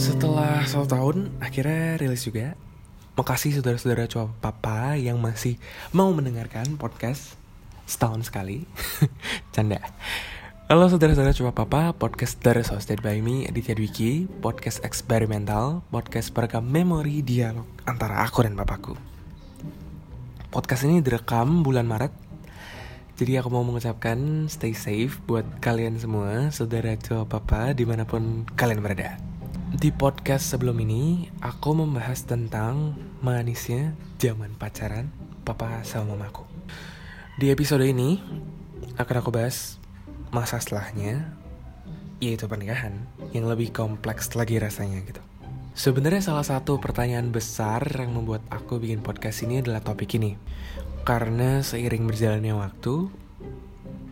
Setelah satu tahun, akhirnya rilis juga. Makasih saudara-saudara cowok papa yang masih mau mendengarkan podcast setahun sekali. Canda. Halo saudara-saudara cowok papa, podcast dari hosted by me, Aditya Dwiki, podcast eksperimental, podcast perekam memori dialog antara aku dan papaku. Podcast ini direkam bulan Maret, jadi aku mau mengucapkan stay safe buat kalian semua, saudara cowok papa, di mana pun kalian berada. Di podcast sebelum ini, aku membahas tentang manisnya zaman pacaran papa sama mamaku. Di episode ini, akan aku bahas masa setelahnya, yaitu pernikahan, yang lebih kompleks lagi rasanya gitu. Sebenarnya salah satu pertanyaan besar yang membuat aku bikin podcast ini adalah topik ini. Karena seiring berjalannya waktu,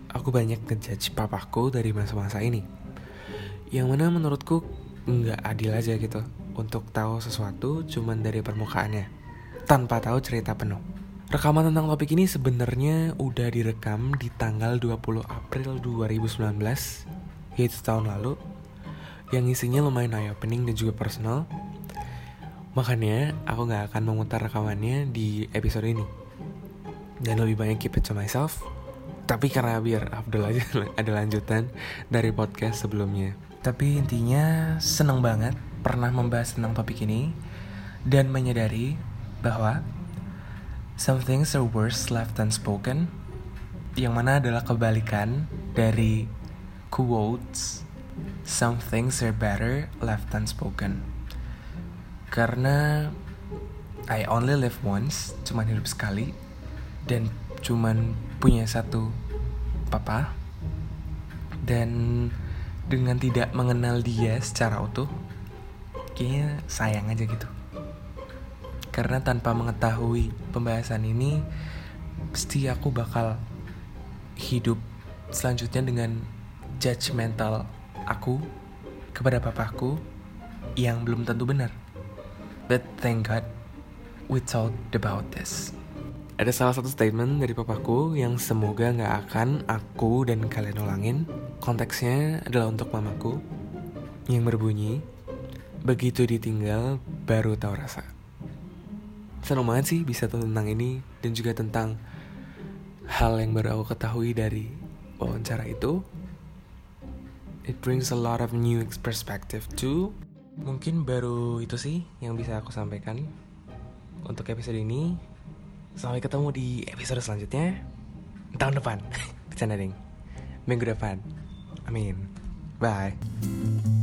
aku banyak ngejudge papaku dari masa-masa ini. Yang mana menurutku nggak adil aja gitu untuk tahu sesuatu cuman dari permukaannya tanpa tahu cerita penuh. Rekaman tentang topik ini sebenarnya udah direkam di tanggal 20 April 2019 yaitu tahun lalu yang isinya lumayan eye opening dan juga personal. Makanya aku nggak akan memutar rekamannya di episode ini dan lebih banyak keep it to myself. Tapi karena biar Abdul aja ada lanjutan dari podcast sebelumnya. Tapi intinya seneng banget pernah membahas tentang topik ini dan menyadari bahwa some things are worse left unspoken yang mana adalah kebalikan dari quotes some things are better left unspoken karena I only live once cuman hidup sekali dan cuman punya satu papa dan dengan tidak mengenal dia secara utuh kayaknya sayang aja gitu karena tanpa mengetahui pembahasan ini pasti aku bakal hidup selanjutnya dengan judgmental aku kepada papaku yang belum tentu benar but thank God we talked about this ada salah satu statement dari papaku yang semoga nggak akan aku dan kalian ulangin. Konteksnya adalah untuk mamaku yang berbunyi, begitu ditinggal baru tahu rasa. Senang banget sih bisa tentang ini dan juga tentang hal yang baru aku ketahui dari wawancara itu. It brings a lot of new perspective too. Mungkin baru itu sih yang bisa aku sampaikan untuk episode ini. Sampai ketemu di episode selanjutnya tahun depan. Bercanda ding. Minggu depan. Amin. Bye.